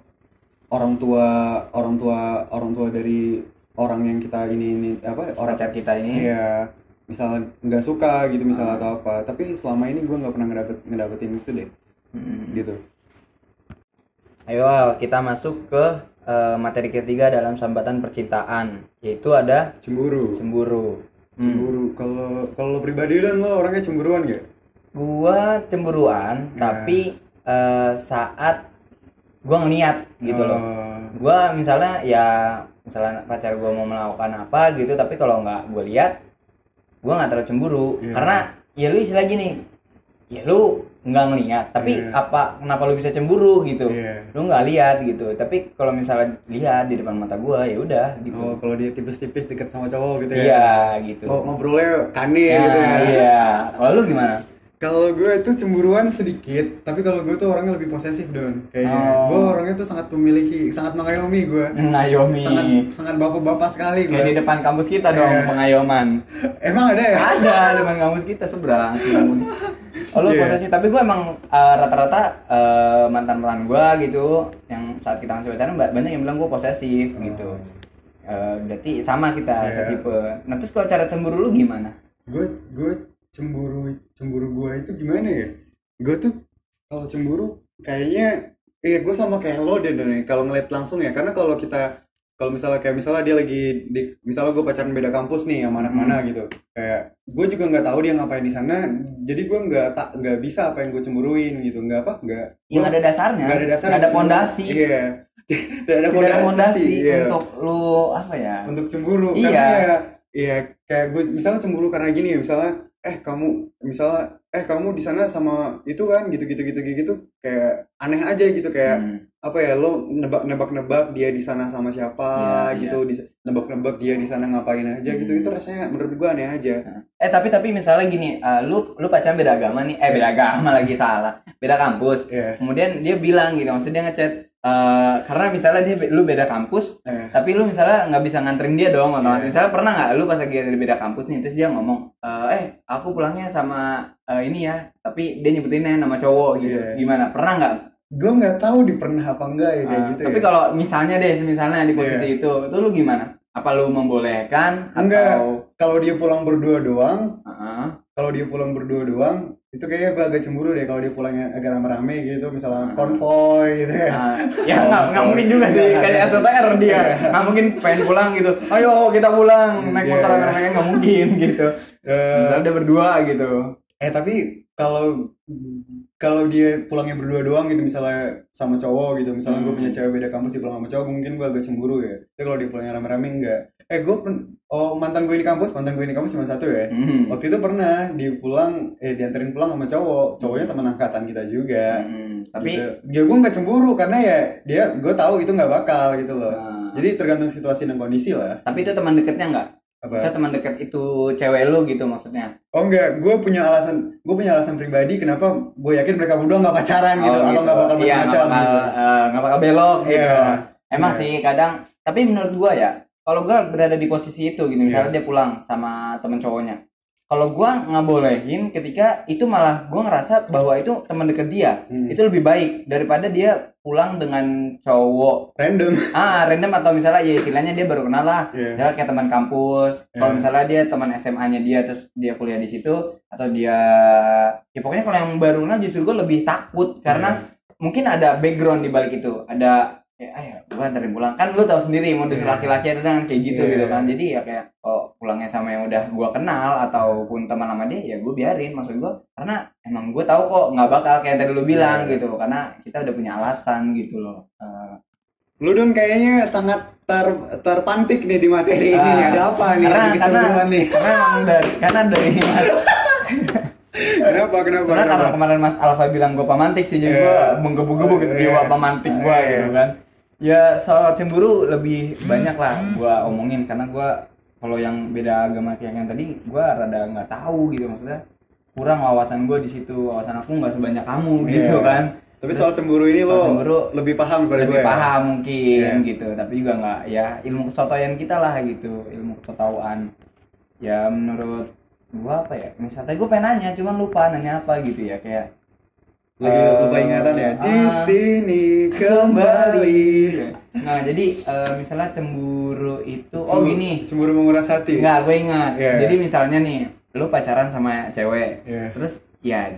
orang tua orang tua orang tua dari orang yang kita ini ini apa orang pacar kita ini. Ya misalnya nggak suka gitu misalnya Ah. atau apa. Tapi selama ini gue nggak pernah ngedapet ngedapetin itu deh Mm-mm. gitu Ayo Al, kita masuk ke eh, materi ketiga dalam sambatan percintaan, yaitu ada cemburu cemburu. Hmm. cemburu kalau kalau lo pribadi dan lo orangnya cemburuan gak Gua cemburuan, Ya. tapi eh, saat gua ngeliat gitu loh. Eh, Gua misalnya ya misalnya pacar gua mau melakukan apa gitu, tapi kalau nggak gue lihat, gua nggak terlalu cemburu Iya. karena ya lu istilah gini, ya lu nggak ngeliat, tapi Iya. apa kenapa lu bisa cemburu gitu? Iya. lu nggak lihat gitu. Tapi kalau misalnya lihat di depan mata gua ya udah gitu. Oh kalau dia tipis-tipis deket sama cowok gitu ya? Iya gitu. Oh, ngobrolnya kane Ya, gitu ya? iya. Kalau lu gimana Kalau gue itu cemburuan sedikit, tapi kalau gue tuh orangnya lebih posesif don. Kayaknya Oh. gue orangnya tuh sangat memiliki, sangat mengayomi gue. ngayomi Sangat sangat bapak-bapak sekali kayak di gue. depan kampus kita dong Iya. pengayoman Emang ada ya? ada di depan kampus kita seberang oh lu Iya. posesif tapi gua emang eh, rata-rata mantan mantan gua gitu yang saat kita masih pacaran ba- banyak yang bilang gua posesif gitu Eh, berarti sama kita Oh. Iya. setipe nah terus kalau cara cemburu lu gimana Gue gue cemburu cemburu gue itu gimana ya? Gue tuh kalau cemburu kayaknya, iya gue sama kayak lo deh Don ya. Kalau ngeliat langsung ya, karena kalau kita kalau misalnya kayak misalnya dia lagi di misalnya gue pacaran beda kampus nih sama anak Hmm. mana gitu. Kayak gue juga nggak tahu dia ngapain di sana. Jadi gue nggak tak nggak bisa apa yang gue cemburuin gitu. Nggak apa nggak. Yang ada dasarnya. nggak ada dasar nggak ada pondasi iya. Tidak ada tidak ada pondasi iya. untuk lu apa ya? Untuk cemburu. Iya. karena ya Iya, kayak gue misalnya cemburu karena gini ya, misalnya eh kamu misalnya eh kamu di sana sama itu kan gitu gitu gitu gitu, gitu. kayak aneh aja gitu kayak Hmm. apa ya lo nebak nebak nebak dia di sana sama siapa Iya, gitu di nebak nebak dia di sana ngapain aja gitu Hmm. itu rasanya menurut gue aneh aja Eh tapi tapi misalnya gini, eh, lu lu pacaran beda agama nih, eh beda agama lagi salah, beda kampus. Iya. Kemudian dia bilang gitu, maksudnya dia ngechat eh, karena misalnya dia lu beda kampus, Eh. tapi lu misalnya nggak bisa nganterin dia dong. Iya. Misalnya pernah nggak lu pas lagi ada beda kampus nih, terus dia ngomong, eh, eh aku pulangnya sama eh, ini ya, tapi dia nyebutinnya nama cowok gitu, Iya. gimana? Pernah nggak? gue nggak tahu di pernah apa enggak ya kayak Eh, gitu tapi ya. kalau misalnya deh, misalnya di posisi itu, itu lu gimana? Apa lu membolehkan Enggak. atau? kalau dia pulang berdua doang Heeh. Kalau dia pulang berdua doang itu kayaknya gue agak cemburu deh kalau dia pulangnya agak rame-rame gitu misalnya Hmm. konvoy gitu ya. Ah, ya nggak nggak mungkin juga sih kayak SOTR dia. Nggak mungkin pengen pulang gitu. Ayo kita pulang. Naik Iya. motor rame nggak mungkin gitu. Eh, misalnya udah berdua gitu. eh tapi kalau kalau dia pulangnya berdua doang gitu misalnya sama cowok gitu misalnya gue Hmm. punya cewek beda kampus dia pulang sama cowok mungkin gue agak cemburu ya. Tapi kalau dia pulangnya rame-rame enggak eh gue pen- oh mantan gue di kampus mantan gue di kampus cuma satu ya Hmm. waktu itu pernah dia pulang eh dianterin pulang sama cowok cowoknya teman angkatan kita juga Hmm, tapi gitu. ya gue nggak cemburu karena ya dia gue tahu itu nggak bakal gitu loh Ah. jadi tergantung situasi dan kondisi lah tapi itu teman deketnya nggak apa saya teman dekat itu cewek lu gitu maksudnya oh enggak gue punya alasan gue punya alasan pribadi kenapa gue yakin mereka berdua nggak pacaran gitu Oh, atau nggak bakal iya nggak macam-macam bakal gitu. nggak bakal belok gitu Iya. emang Iya. sih kadang tapi menurut gua ya kalau gua berada di posisi itu gitu misalnya Iya. dia pulang sama temen cowoknya. Kalau gua nggak bolehin ketika itu malah gua ngerasa bahwa itu teman deket dia. Hmm. itu lebih baik daripada dia pulang dengan cowok. Random. Ah random atau misalnya ya istilahnya dia baru kenal lah. Iya. misalnya kayak teman kampus. Kalau Iya. misalnya dia teman SMA-nya dia terus dia kuliah di situ atau dia ya pokoknya kalau yang baru kenal justru gue lebih takut. Karena mungkin ada background di balik itu. Ada kayak ayo gue anterin pulang kan lu tahu sendiri modus Iya. laki-laki ada dengan kayak gitu Iya. gitu kan jadi ya kayak oh pulangnya sama yang udah gua kenal ataupun teman sama dia ya gue biarin maksud gue karena emang gue tahu kok nggak bakal kayak tadi lu bilang Iya. gitu karena kita udah punya alasan gitu loh Eh, lu don kayaknya sangat ter terpantik nih di materi ini Ah. ada apa nih karena karena nih karena dari karena dari kenapa kenapa karena karena kenapa kemarin Mas Alfa bilang gue pamantik sih jadi Iya. gue menggebu-gebu gitu Iya. jiwa pamantik gue Iya. gitu kan ya soal cemburu lebih banyak lah gue omongin. Karena gue kalau yang beda agama kayak yang tadi gue rada nggak tahu gitu. Maksudnya kurang wawasan gue di situ. Wawasan aku nggak sebanyak kamu Iya. gitu kan. Tapi soal cemburu ini soal lo cemburu lebih paham daripada lebih gue ya? paham mungkin Iya. gitu. Tapi juga nggak ya ilmu kesotoyan kita lah gitu. Ilmu kesotoan. Ya menurut gua apa ya? Misalnya gue pengen nanya cuman lupa nanya apa gitu ya. Kayak lagi eh, lupa ingatan ya? di ah, sini kembali. Nah jadi eh, misalnya cemburu itu oh Cemburu- gini. cemburu menguras hati? Nggak gue ingat. Iya. jadi misalnya nih lu pacaran sama cewek. Iya. terus ya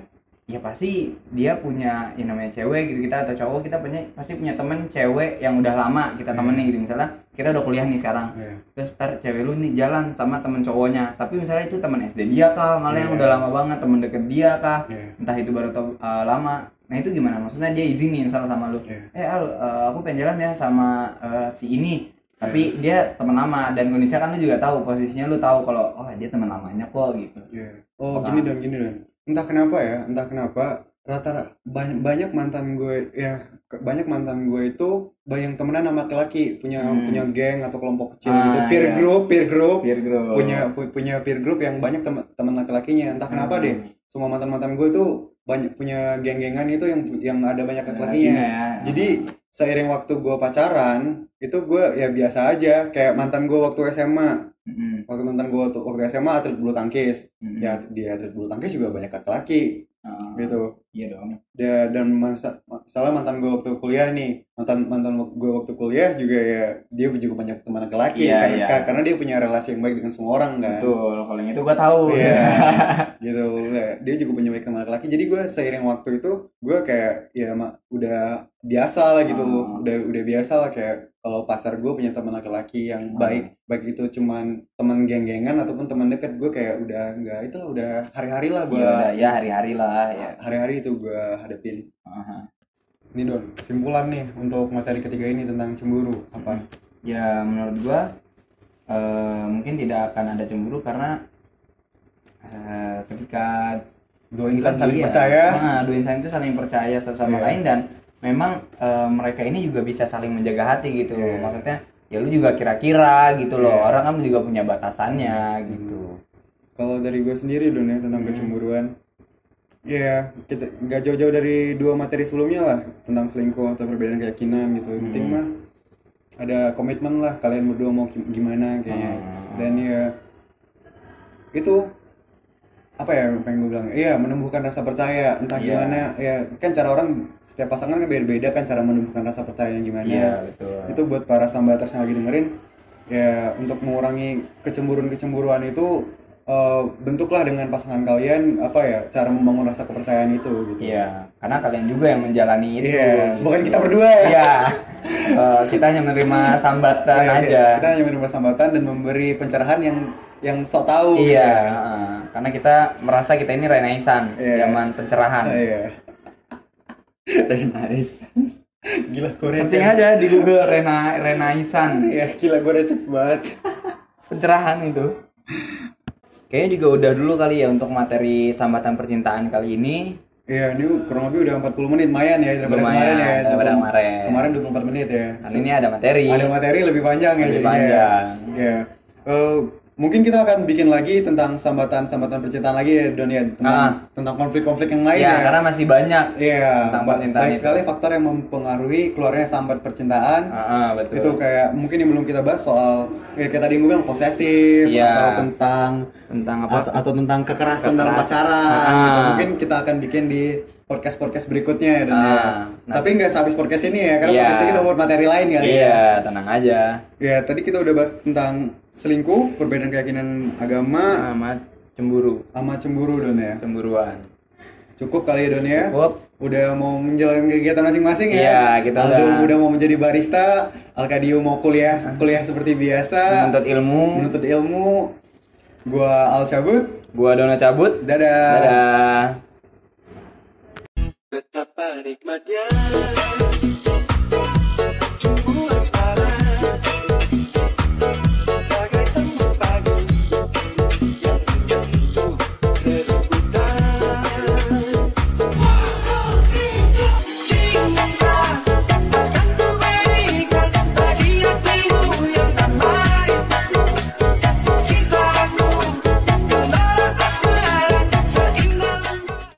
ya pasti dia punya yang namanya cewek gitu kita atau cowok kita punya pasti punya temen cewek yang udah lama kita temenin gitu. Misalnya kita udah kuliah nih sekarang. Iya. terus ntar cewek lu nih jalan sama temen cowoknya. Tapi misalnya itu temen SD dia kah? Malah yang Iya. udah lama banget temen deket dia kah? Iya. entah itu baru uh, lama. Nah itu gimana? Maksudnya dia izinin misalnya sama lu. Iya. eh Al uh, aku pengen jalan ya sama uh, si ini. Tapi dia teman lama dan kondisinya kan lu juga tahu posisinya lu tahu kalau oh dia teman lamanya kok gitu. Iya. Oh gini dong gini dong. Entah kenapa ya, entah kenapa rata banyak banyak mantan gue ya banyak mantan gue itu bayang temenan sama laki-laki punya Hmm. punya geng atau kelompok kecil Ah, gitu peer iya. group peer group peer group punya pu- punya peer group yang banyak teman teman laki-lakinya entah kenapa Hmm. deh semua mantan mantan gue tuh banyak punya geng-gengan itu yang yang ada banyak laki-lakinya lakinya ya. jadi seiring waktu gue pacaran itu gue ya biasa aja kayak mantan gue waktu SMA Mm-mm. waktu mantan gue waktu, waktu SMA atlet bulu tangkis Mm-mm. ya di atlet bulu tangkis juga banyak laki-laki Ah, gitu iya dong dan dan masa misalnya mantan gue waktu kuliah nih mantan mantan gue waktu kuliah juga ya dia juga banyak teman laki-laki Iya, karena, iya. ka- karena dia punya relasi yang baik dengan semua orang kan betul kalau yang itu gua tahu Iya. gitu ya. dia juga punya baik teman laki-laki jadi gue seiring waktu itu gue kayak ya ma- udah biasa lah gitu Ah. udah udah biasa lah kayak kalau pacar gue punya teman laki-laki yang Ah. baik baik itu cuman teman geng-gengan ataupun teman deket gue kayak udah enggak itu lah udah hari-hari lah Iya, gue udah, ya hari-hari lah ya hari-hari itu gue hadapin Aha. ini don kesimpulan nih untuk materi ketiga ini tentang cemburu apa ya menurut gua eh, mungkin tidak akan ada cemburu karena eh, ketika dua insan saling Iya. percaya Nah, dua insan itu saling percaya satu sama Iya. lain dan memang eh, mereka ini juga bisa saling menjaga hati gitu. Iya. Maksudnya ya lu juga kira-kira gitu loh. Iya. Orang kan juga punya batasannya gitu. kalau dari gue sendiri Don ya tentang kecemburuan ya kita nggak jauh-jauh dari dua materi sebelumnya lah tentang selingkuh atau perbedaan keyakinan gitu. Yang penting mah ada komitmen lah kalian berdua mau gi- gimana kayaknya. Dan ya itu apa ya yang pengen gue bilang? Iya menumbuhkan rasa percaya entah Iya. gimana. Ya kan cara orang setiap pasangan kan beda-beda kan cara menumbuhkan rasa percaya yang gimana. Iya, betul. itu buat para sambaters yang lagi dengerin. Ya untuk mengurangi kecemburuan-kecemburuan itu eh, bentuklah dengan pasangan kalian apa ya cara membangun rasa kepercayaan itu gitu Iya, karena kalian juga yang menjalani itu. Iya, gitu. bukan kita berdua ya. Iya. Eh, kita hanya menerima sambatan Iya, aja. kita hanya menerima sambatan dan memberi pencerahan yang yang sok tahu gitu Iya, ya. heeh. karena kita merasa kita ini renaissance Iya. zaman pencerahan. Ah, iya very nice gila gue Searching receh aja di Google Rena renaissance iya gila gue banget pencerahan itu. Kayaknya juga udah dulu kali ya untuk materi sambatan percintaan kali ini. Iya, ini kurang lebih udah 40 menit, lumayan ya daripada Lumayan, kemarin ya. daripada 20 kemarin. Kemarin 24 menit ya. Karena ini ada materi. Ada materi lebih panjang ya Lebih jadinya. panjang. Ya. Eh, mungkin kita akan bikin lagi tentang sambatan-sambatan percintaan lagi ya Don ya tentang Ah. tentang konflik-konflik yang lain ya, ya. karena masih banyak. Iya, tentang percintaan banyak itu. sekali faktor yang mempengaruhi keluarnya sambat percintaan. Ah, ah, betul. Itu kayak mungkin yang belum kita bahas soal ya kayak tadi yang gue bilang posesif Iya. atau tentang tentang apa? atau, atau tentang kekerasan dalam Kekeras- pacaran Ah. gitu. mungkin kita akan bikin di podcast podcast berikutnya ya Dan ya. Ah, tapi nggak sehabis podcast ini ya karena Iya. podcast ini kita buat materi lain kali ya Iya, tenang aja. ya tadi kita udah bahas tentang selingkuh perbedaan keyakinan agama Amat cemburu, sama cemburu Don ya cemburuan. cukup kali ya Don ya Cukup. udah mau menjalankan kegiatan masing-masing ya Iya, kita Aldo udah- udah mau menjadi barista Alkadio mau kuliah kuliah seperti biasa Menuntut ilmu. menuntut ilmu gua Al cabut Gua Dono cabut. dadah Dadah. nikmatnya